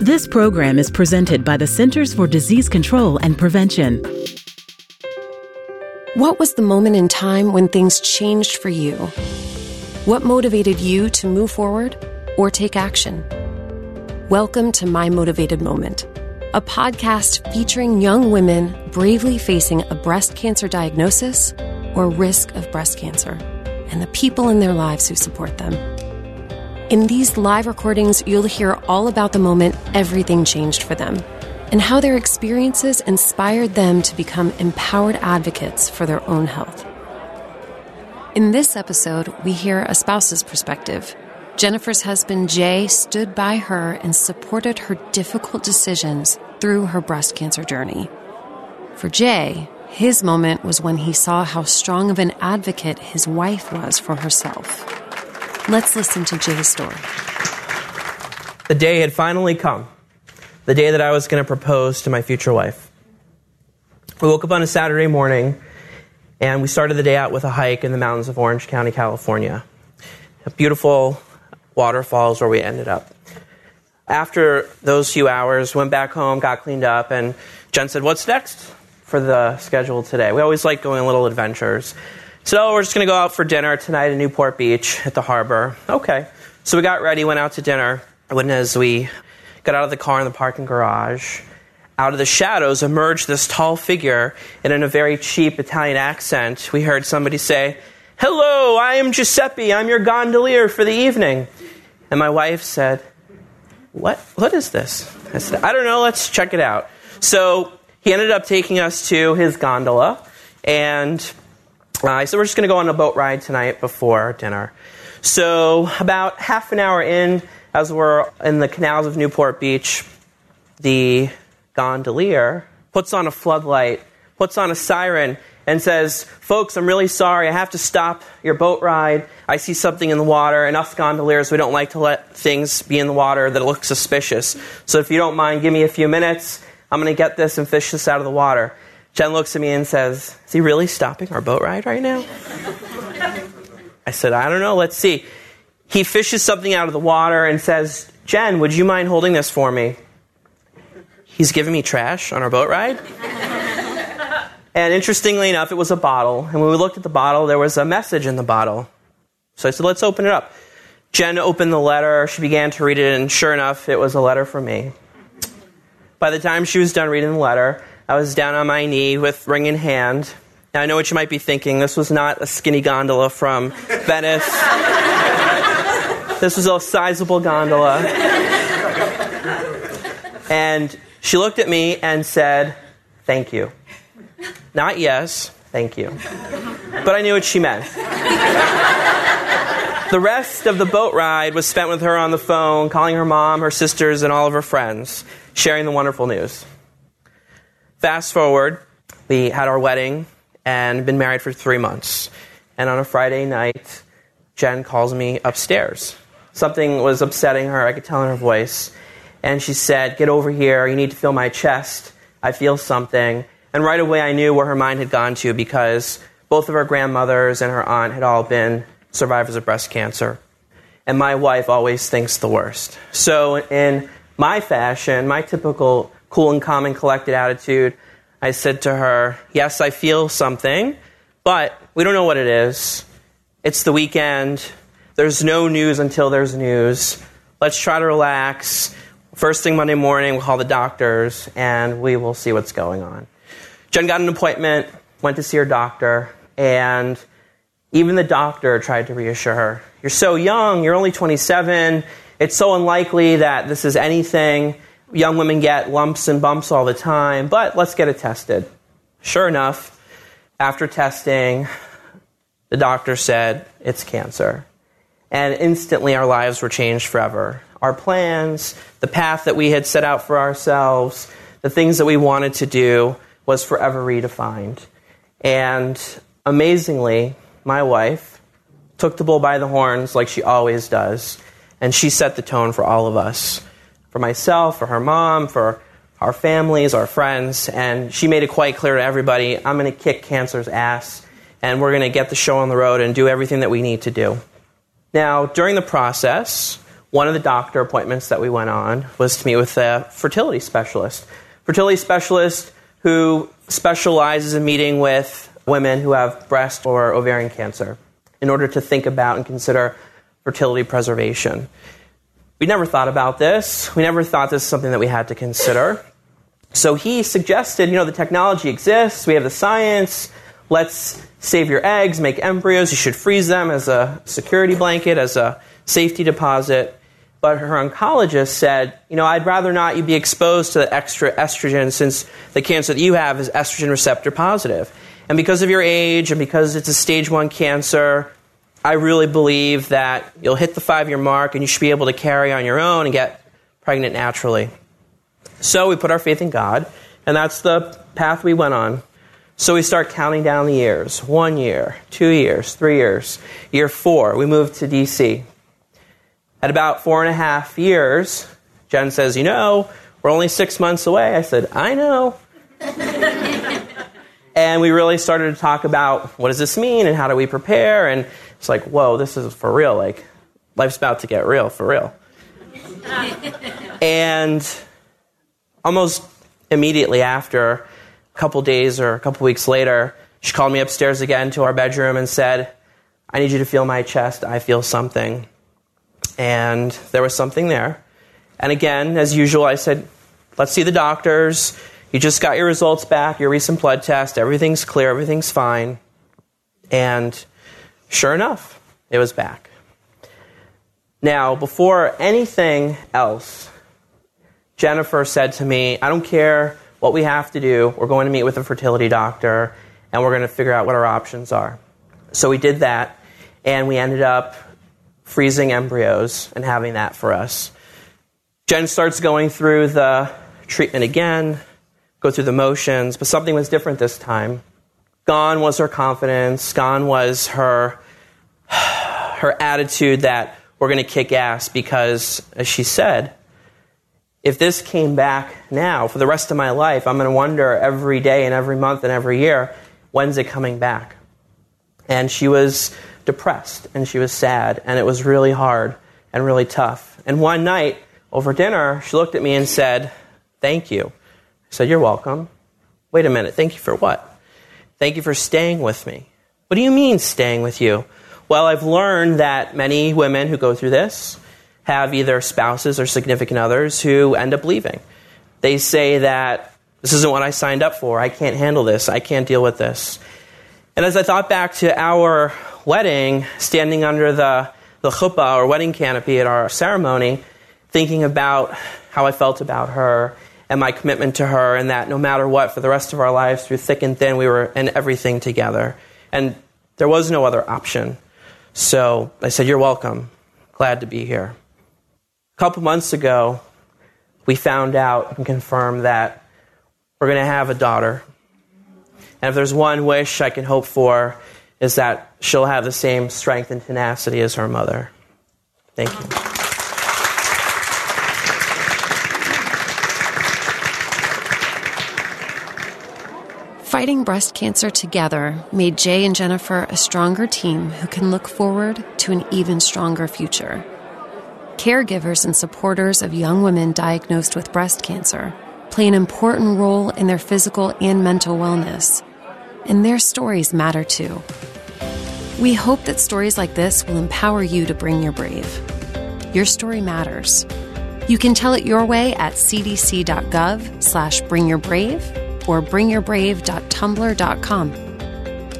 This program is presented by the Centers for Disease Control and Prevention. What was the moment in time when things changed for you? What motivated you to move forward or take action? Welcome to My Motivated Moment, a podcast featuring young women bravely facing a breast cancer diagnosis or risk of breast cancer and the people in their lives who support them. In these live recordings, you'll hear all about the moment everything changed for them and how their experiences inspired them to become empowered advocates for their own health. In this episode, we hear a spouse's perspective. Jennifer's husband, Jay, stood by her and supported her difficult decisions through her breast cancer journey. For Jay, his moment was when he saw how strong of an advocate his wife was for herself. Let's listen to Jay's story. The day had finally come. The day that I was going to propose to my future wife. We woke up on a Saturday morning and we started the day out with a hike in the mountains of Orange County, California. A beautiful waterfalls where we ended up. After those few hours, went back home, got cleaned up, and Jen said, What's next for the schedule today? We always like going on little adventures. So we're just going to go out for dinner tonight in Newport Beach at the harbor. Okay. So we got ready, went out to dinner. When as we got out of the car in the parking garage, out of the shadows emerged this tall figure, and in a very cheap Italian accent, we heard somebody say, Hello, I am Giuseppe. I'm your gondolier for the evening. And my wife said, What? What is this? I said, I don't know. Let's check it out. So he ended up taking us to his gondola, and uh, said, we're just going to go on a boat ride tonight before dinner. So, about half an hour in, as we're in the canals of Newport Beach, the gondolier puts on a floodlight, puts on a siren, and says, Folks, I'm really sorry. I have to stop your boat ride. I see something in the water, and us gondoliers, we don't like to let things be in the water that look suspicious. So, if you don't mind, give me a few minutes. I'm going to get this and fish this out of the water. Jen looks at me and says, Is he really stopping our boat ride right now? I said, I don't know, let's see. He fishes something out of the water and says, Jen, would you mind holding this for me? He's giving me trash on our boat ride? and interestingly enough, it was a bottle. And when we looked at the bottle, there was a message in the bottle. So I said, Let's open it up. Jen opened the letter. She began to read it, and sure enough, it was a letter from me. By the time she was done reading the letter, I was down on my knee with ring in hand. Now, I know what you might be thinking. This was not a skinny gondola from Venice. this was a sizable gondola. And she looked at me and said, Thank you. Not yes, thank you. But I knew what she meant. the rest of the boat ride was spent with her on the phone, calling her mom, her sisters, and all of her friends, sharing the wonderful news. Fast forward, we had our wedding and been married for three months. And on a Friday night, Jen calls me upstairs. Something was upsetting her, I could tell in her voice. And she said, Get over here, you need to feel my chest. I feel something. And right away, I knew where her mind had gone to because both of her grandmothers and her aunt had all been survivors of breast cancer. And my wife always thinks the worst. So, in my fashion, my typical cool and calm and collected attitude, I said to her, Yes, I feel something, but we don't know what it is. It's the weekend. There's no news until there's news. Let's try to relax. First thing Monday morning, we'll call the doctors and we will see what's going on. Jen got an appointment, went to see her doctor, and even the doctor tried to reassure her. You're so young, you're only 27. It's so unlikely that this is anything young women get lumps and bumps all the time, but let's get it tested. Sure enough, after testing, the doctor said it's cancer. And instantly our lives were changed forever. Our plans, the path that we had set out for ourselves, the things that we wanted to do was forever redefined. And amazingly, my wife took the bull by the horns like she always does, and she set the tone for all of us for myself, for her mom, for our families, our friends, and she made it quite clear to everybody I'm going to kick cancer's ass, and we're going to get the show on the road and do everything that we need to do. Now, during the process, one of the doctor appointments that we went on was to meet with a fertility specialist. Fertility specialist who specializes in meeting with women who have breast or ovarian cancer in order to think about and consider fertility preservation. We never thought about this. We never thought this is something that we had to consider. So he suggested, you know, the technology exists, we have the science, let's save your eggs, make embryos, you should freeze them as a security blanket, as a safety deposit. But her oncologist said, you know, I'd rather not you be exposed to the extra estrogen since the cancer that you have is estrogen receptor positive. And because of your age and because it's a stage one cancer, I really believe that you'll hit the five year mark and you should be able to carry on your own and get pregnant naturally. So we put our faith in God, and that's the path we went on. So we start counting down the years one year, two years, three years. Year four, we moved to DC. At about four and a half years, Jen says, You know, we're only six months away. I said, I know. and we really started to talk about what does this mean and how do we prepare and it's like whoa this is for real. Like life's about to get real for real. And almost immediately after a couple days or a couple weeks later she called me upstairs again to our bedroom and said i need you to feel my chest. I feel something. And there was something there. And again as usual i said let's see the doctors. You just got your results back, your recent blood test, everything's clear, everything's fine. And sure enough, it was back. Now, before anything else, Jennifer said to me, I don't care what we have to do, we're going to meet with a fertility doctor and we're going to figure out what our options are. So we did that, and we ended up freezing embryos and having that for us. Jen starts going through the treatment again go through the motions, but something was different this time. Gone was her confidence, gone was her, her attitude that we're going to kick ass because, as she said, if this came back now for the rest of my life, I'm going to wonder every day and every month and every year, when's it coming back? And she was depressed and she was sad and it was really hard and really tough. And one night over dinner, she looked at me and said, Thank you I said, You're welcome. Wait a minute. Thank you for what? Thank you for staying with me. What do you mean, staying with you? Well, I've learned that many women who go through this have either spouses or significant others who end up leaving. They say that this isn't what I signed up for. I can't handle this. I can't deal with this. And as I thought back to our wedding, standing under the, the chuppah or wedding canopy at our ceremony, thinking about how I felt about her and my commitment to her, and that no matter what, for the rest of our lives, through thick and thin, we were in everything together. And there was no other option. So I said, You're welcome. Glad to be here. A couple months ago, we found out and confirmed that we're going to have a daughter. And if there's one wish I can hope for, is that she'll have the same strength and tenacity as her mother. Thank you. Fighting breast cancer together made Jay and Jennifer a stronger team who can look forward to an even stronger future. Caregivers and supporters of young women diagnosed with breast cancer play an important role in their physical and mental wellness, and their stories matter too. We hope that stories like this will empower you to bring your brave. Your story matters. You can tell it your way at cdc.gov slash bringyourbrave or bringyourbrave.tumblr.com.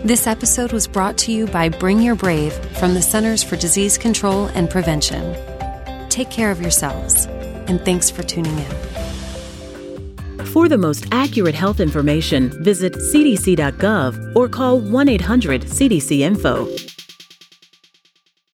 This episode was brought to you by Bring Your Brave from the Centers for Disease Control and Prevention. Take care of yourselves, and thanks for tuning in. For the most accurate health information, visit cdc.gov or call 1 800 CDC Info.